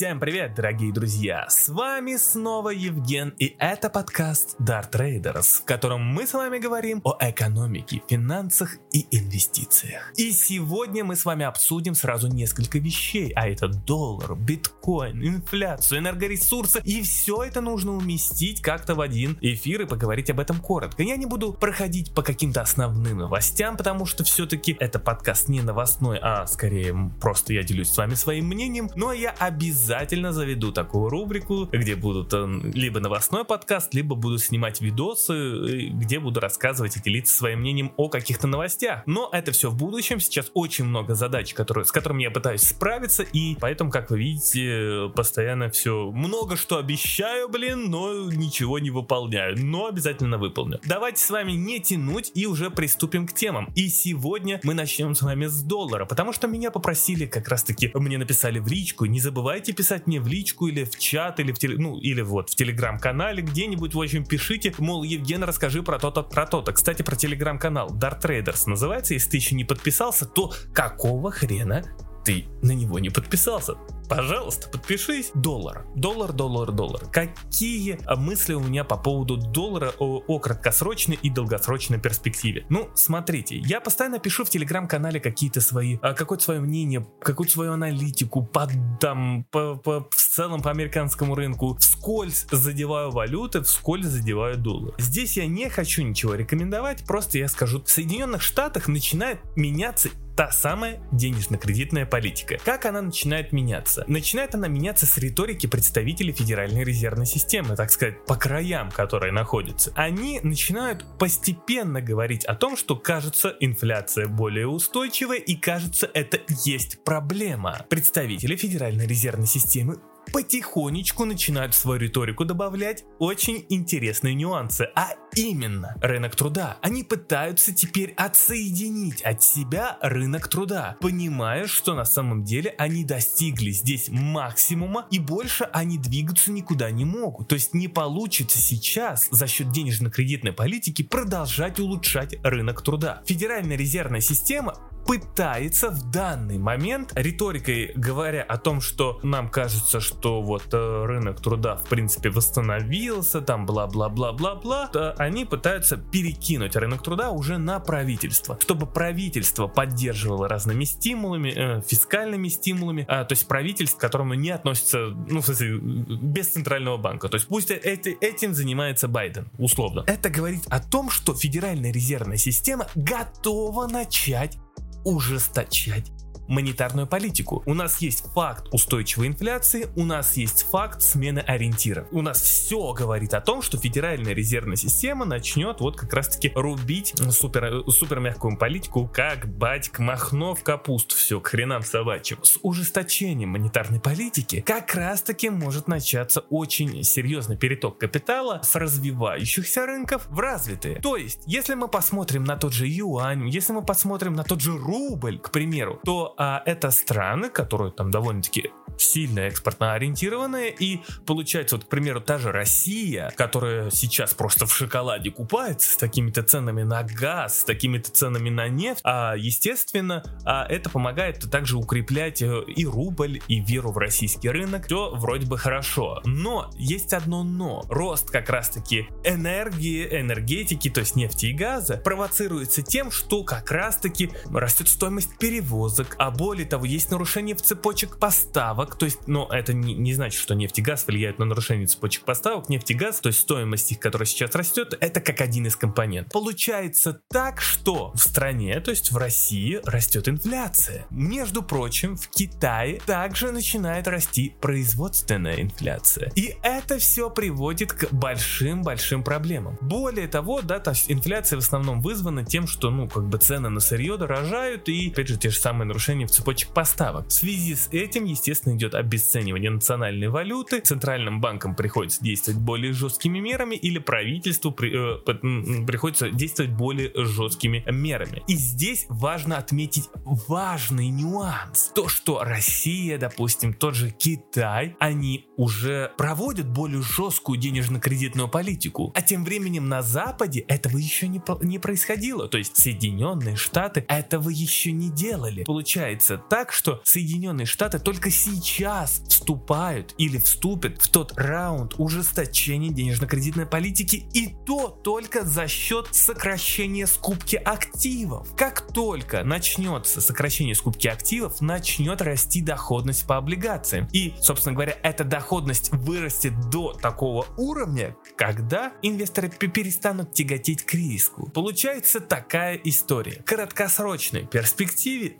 Всем привет, дорогие друзья! С вами снова Евген, и это подкаст Dart Traders, в котором мы с вами говорим о экономике, финансах и инвестициях. И сегодня мы с вами обсудим сразу несколько вещей, а это доллар, биткоин, инфляцию, энергоресурсы, и все это нужно уместить как-то в один эфир и поговорить об этом коротко. Я не буду проходить по каким-то основным новостям, потому что все-таки это подкаст не новостной, а скорее просто я делюсь с вами своим мнением, но я обязательно заведу такую рубрику, где будут э, либо новостной подкаст, либо буду снимать видосы, э, где буду рассказывать и делиться своим мнением о каких-то новостях. Но это все в будущем. Сейчас очень много задач, которые, с которыми я пытаюсь справиться, и поэтому, как вы видите, постоянно все много что обещаю, блин, но ничего не выполняю. Но обязательно выполню. Давайте с вами не тянуть и уже приступим к темам. И сегодня мы начнем с вами с доллара, потому что меня попросили как раз таки, мне написали в личку, не забывайте писать мне в личку или в чат, или в, теле, ну, или вот в телеграм-канале где-нибудь, в общем, пишите, мол, Евген, расскажи про то-то, про то-то. Кстати, про телеграм-канал Dart Traders называется, если ты еще не подписался, то какого хрена ты на него не подписался? пожалуйста, подпишись. Доллар. Доллар, доллар, доллар. Какие мысли у меня по поводу доллара о, о краткосрочной и долгосрочной перспективе? Ну, смотрите, я постоянно пишу в телеграм-канале какие-то свои, а, какое-то свое мнение, какую-то свою аналитику по, там, по, по, в целом по американскому рынку. Вскользь задеваю валюты, вскользь задеваю доллар. Здесь я не хочу ничего рекомендовать, просто я скажу, в Соединенных Штатах начинает меняться та самая денежно-кредитная политика. Как она начинает меняться? Начинает она меняться с риторики представителей Федеральной резервной системы, так сказать, по краям, которые находятся. Они начинают постепенно говорить о том, что кажется инфляция более устойчивая и кажется это есть проблема. Представители Федеральной резервной системы потихонечку начинают в свою риторику добавлять очень интересные нюансы, а именно рынок труда. Они пытаются теперь отсоединить от себя рынок труда, понимая, что на самом деле они достигли здесь максимума и больше они двигаться никуда не могут. То есть не получится сейчас за счет денежно-кредитной политики продолжать улучшать рынок труда. Федеральная резервная система пытается в данный момент риторикой говоря о том, что нам кажется, что вот э, рынок труда в принципе восстановился, там бла-бла-бла-бла-бла, они пытаются перекинуть рынок труда уже на правительство, чтобы правительство поддерживало разными стимулами, э, фискальными стимулами, э, то есть правительство, к которому не относится, ну в смысле, без центрального банка, то есть пусть эти, этим занимается Байден, условно. Это говорит о том, что Федеральная резервная система готова начать ужесточать монетарную политику. У нас есть факт устойчивой инфляции, у нас есть факт смены ориентиров. У нас все говорит о том, что Федеральная резервная система начнет вот как раз таки рубить супер, супер мягкую политику, как батьк Махнов капуст, все к хренам собачьим. С ужесточением монетарной политики как раз таки может начаться очень серьезный переток капитала с развивающихся рынков в развитые. То есть, если мы посмотрим на тот же юань, если мы посмотрим на тот же рубль, к примеру, то а это страны, которые там довольно-таки сильно экспортно ориентированные, и получается, вот, к примеру, та же Россия, которая сейчас просто в шоколаде купается с такими-то ценами на газ, с такими-то ценами на нефть, а, естественно, а это помогает также укреплять э, и рубль, и веру в российский рынок, все вроде бы хорошо, но есть одно но, рост как раз-таки энергии, энергетики, то есть нефти и газа, провоцируется тем, что как раз-таки растет стоимость перевозок, а более того, есть нарушение в цепочек поставок, то есть, но это не, не значит, что нефть и газ влияют на нарушение цепочек поставок. Нефть и газ, то есть стоимость их, которая сейчас растет, это как один из компонентов. Получается так, что в стране, то есть в России, растет инфляция. Между прочим, в Китае также начинает расти производственная инфляция. И это все приводит к большим-большим проблемам. Более того, да, то есть инфляция в основном вызвана тем, что, ну, как бы цены на сырье дорожают и, опять же, те же самые нарушения в цепочек поставок. В связи с этим, естественно, идет обесценивание национальной валюты, центральным банкам приходится действовать более жесткими мерами или правительству при, э, приходится действовать более жесткими мерами. И здесь важно отметить важный нюанс. То, что Россия, допустим, тот же Китай, они уже проводят более жесткую денежно-кредитную политику. А тем временем на Западе этого еще не, не происходило. То есть Соединенные Штаты этого еще не делали. Получается так, что Соединенные Штаты только сейчас вступают или вступят в тот раунд ужесточения денежно-кредитной политики и то только за счет сокращения скупки активов. Как только начнется сокращение скупки активов, начнет расти доходность по облигациям. И, собственно говоря, эта доходность вырастет до такого уровня, когда инвесторы перестанут тяготеть к риску. Получается такая история. В краткосрочной перспективе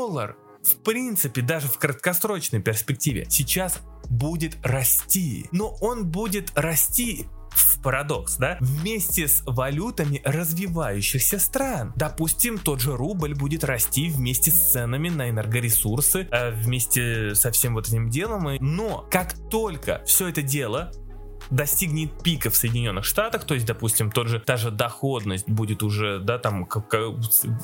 доллар в принципе, даже в краткосрочной перспективе сейчас будет расти. Но он будет расти в парадокс, да, вместе с валютами развивающихся стран. Допустим, тот же рубль будет расти вместе с ценами на энергоресурсы, э, вместе со всем вот этим делом. Но как только все это дело достигнет пика в Соединенных Штатах, то есть, допустим, тот же, та же доходность будет уже, да, там, как, как,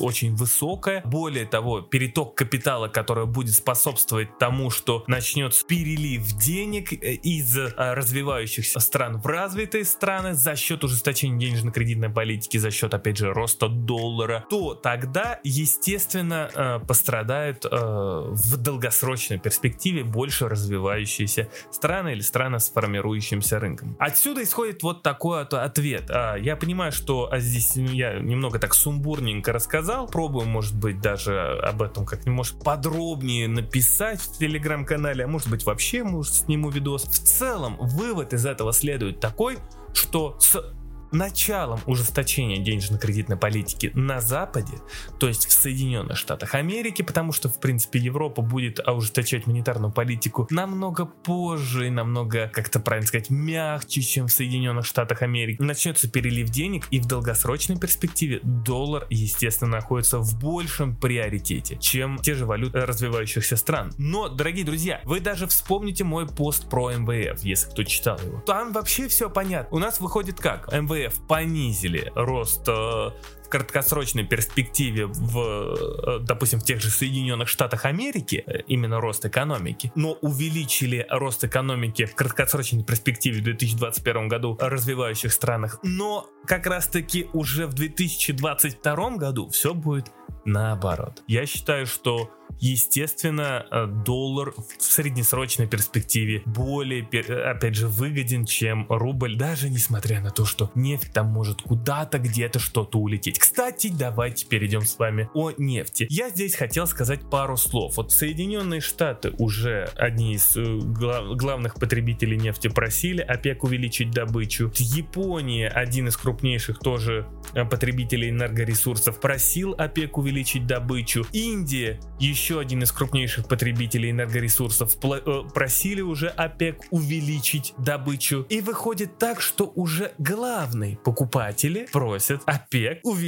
очень высокая. Более того, переток капитала, который будет способствовать тому, что начнется перелив денег э, из а, развивающихся стран в развитые страны за счет ужесточения денежно-кредитной политики, за счет, опять же, роста доллара, то тогда, естественно, э, пострадают э, в долгосрочной перспективе больше развивающиеся страны или страны с формирующимся рынком рынком. Отсюда исходит вот такой ответ. А, я понимаю, что а здесь ну, я немного так сумбурненько рассказал. Пробую, может быть, даже об этом как-нибудь подробнее написать в телеграм-канале, а может быть вообще, может, сниму видос. В целом, вывод из этого следует такой, что с началом ужесточения денежно-кредитной политики на Западе, то есть в Соединенных Штатах Америки, потому что, в принципе, Европа будет ужесточать монетарную политику намного позже и намного, как-то правильно сказать, мягче, чем в Соединенных Штатах Америки. Начнется перелив денег, и в долгосрочной перспективе доллар, естественно, находится в большем приоритете, чем те же валюты развивающихся стран. Но, дорогие друзья, вы даже вспомните мой пост про МВФ, если кто читал его. Там вообще все понятно. У нас выходит как? МВФ МВФ понизили рост э, в краткосрочной перспективе в, э, допустим, в тех же Соединенных Штатах Америки, э, именно рост экономики, но увеличили рост экономики в краткосрочной перспективе в 2021 году в развивающих странах, но как раз таки уже в 2022 году все будет наоборот. Я считаю, что Естественно, э, доллар в среднесрочной перспективе более, опять же, выгоден, чем рубль, даже несмотря на то, что нефть там может куда-то где-то что-то улететь. Кстати, давайте перейдем с вами о нефти. Я здесь хотел сказать пару слов. Вот Соединенные Штаты уже одни из э, глав, главных потребителей нефти просили ОПЕК увеличить добычу. Япония, один из крупнейших тоже э, потребителей энергоресурсов, просил ОПЕК увеличить добычу. Индия еще один из крупнейших потребителей энергоресурсов, э, просили уже ОПЕК увеличить добычу. И выходит так, что уже главные покупатели просят ОПЕК увеличить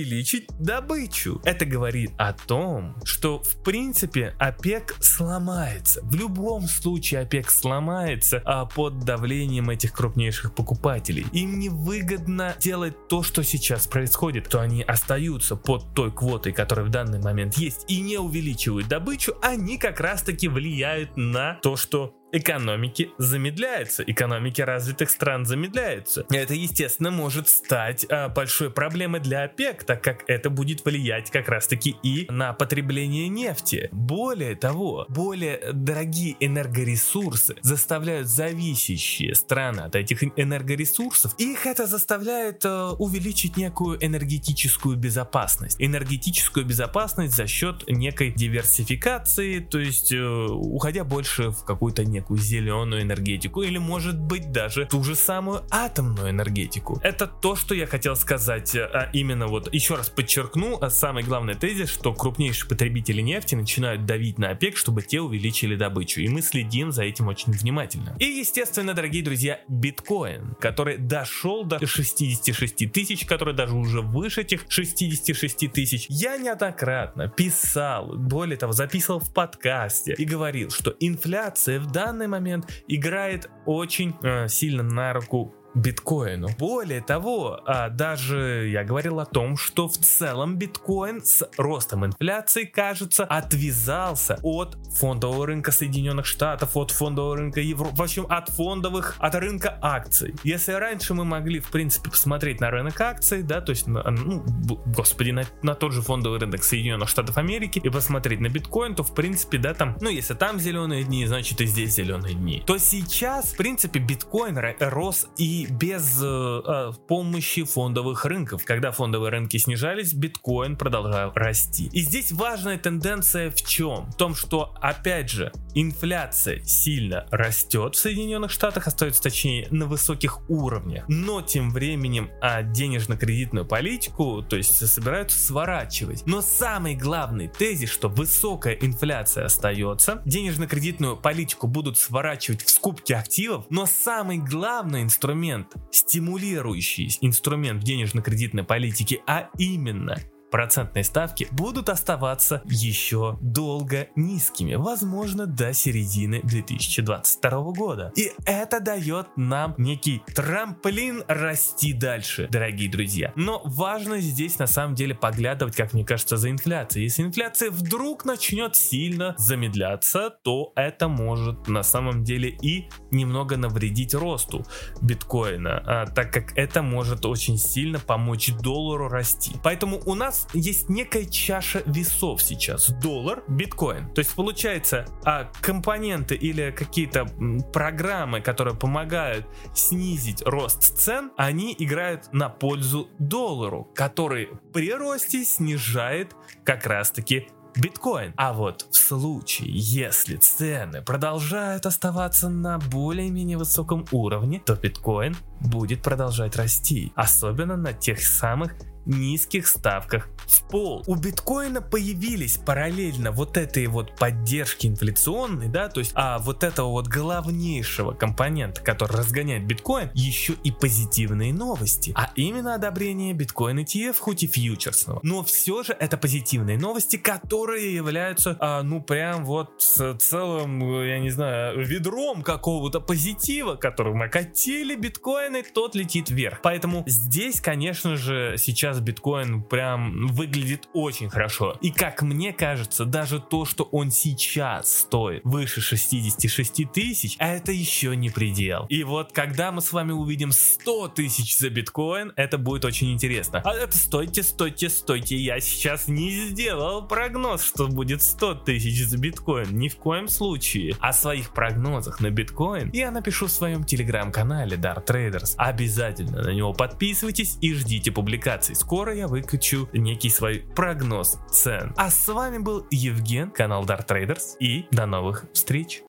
добычу. Это говорит о том, что в принципе ОПЕК сломается. В любом случае ОПЕК сломается а под давлением этих крупнейших покупателей. Им невыгодно делать то, что сейчас происходит, то они остаются под той квотой, которая в данный момент есть, и не увеличивают добычу, они как раз таки влияют на то, что экономики замедляются, экономики развитых стран замедляются. Это, естественно, может стать а, большой проблемой для ОПЕК, так как это будет влиять как раз-таки и на потребление нефти. Более того, более дорогие энергоресурсы заставляют зависящие страны от этих энергоресурсов, и их это заставляет а, увеличить некую энергетическую безопасность. Энергетическую безопасность за счет некой диверсификации, то есть э, уходя больше в какую-то не некую зеленую энергетику или может быть даже ту же самую атомную энергетику. Это то, что я хотел сказать, а именно вот еще раз подчеркну, а самый главный тезис, что крупнейшие потребители нефти начинают давить на ОПЕК, чтобы те увеличили добычу, и мы следим за этим очень внимательно. И естественно, дорогие друзья, биткоин, который дошел до 66 тысяч, который даже уже выше этих 66 тысяч, я неоднократно писал, более того, записывал в подкасте и говорил, что инфляция в данном данный момент играет очень э, сильно на руку биткоину. Более того, а, даже я говорил о том, что в целом биткоин с ростом инфляции, кажется, отвязался от фондового рынка Соединенных Штатов, от фондового рынка Европы, в общем, от фондовых, от рынка акций. Если раньше мы могли, в принципе, посмотреть на рынок акций, да, то есть, ну, господи, на, на тот же фондовый рынок Соединенных Штатов Америки и посмотреть на биткоин, то, в принципе, да, там, ну, если там зеленые дни, значит и здесь зеленые дни. То сейчас, в принципе, биткоин рос и без э, э, помощи фондовых рынков. Когда фондовые рынки снижались, биткоин продолжал расти. И здесь важная тенденция в чем? В том, что, опять же, инфляция сильно растет в Соединенных Штатах, остается точнее на высоких уровнях, но тем временем а денежно-кредитную политику, то есть собираются сворачивать. Но самый главный тезис, что высокая инфляция остается, денежно-кредитную политику будут сворачивать в скупке активов, но самый главный инструмент, стимулирующий инструмент в денежно-кредитной политике, а именно процентные ставки будут оставаться еще долго низкими, возможно до середины 2022 года. И это дает нам некий трамплин расти дальше, дорогие друзья. Но важно здесь на самом деле поглядывать, как мне кажется, за инфляцией. Если инфляция вдруг начнет сильно замедляться, то это может на самом деле и немного навредить росту биткоина, а, так как это может очень сильно помочь доллару расти. Поэтому у нас есть некая чаша весов сейчас. Доллар, биткоин. То есть получается, а компоненты или какие-то программы, которые помогают снизить рост цен, они играют на пользу доллару, который при росте снижает как раз-таки биткоин. А вот в случае, если цены продолжают оставаться на более-менее высоком уровне, то биткоин будет продолжать расти. Особенно на тех самых низких ставках в пол. У биткоина появились параллельно вот этой вот поддержки инфляционной, да, то есть а вот этого вот главнейшего компонента, который разгоняет биткоин, еще и позитивные новости, а именно одобрение биткоин ETF, хоть и фьючерсного. Но все же это позитивные новости, которые являются, а, ну прям вот с целым, я не знаю, ведром какого-то позитива, которым окатили биткоины, тот летит вверх. Поэтому здесь, конечно же, сейчас сейчас биткоин прям выглядит очень хорошо. И как мне кажется, даже то, что он сейчас стоит выше 66 тысяч, это еще не предел. И вот когда мы с вами увидим 100 тысяч за биткоин, это будет очень интересно. А это стойте, стойте, стойте, я сейчас не сделал прогноз, что будет 100 тысяч за биткоин. Ни в коем случае. О своих прогнозах на биткоин я напишу в своем телеграм-канале Dart Traders. Обязательно на него подписывайтесь и ждите публикаций скоро я выкачу некий свой прогноз цен. А с вами был Евген, канал Dart Traders и до новых встреч.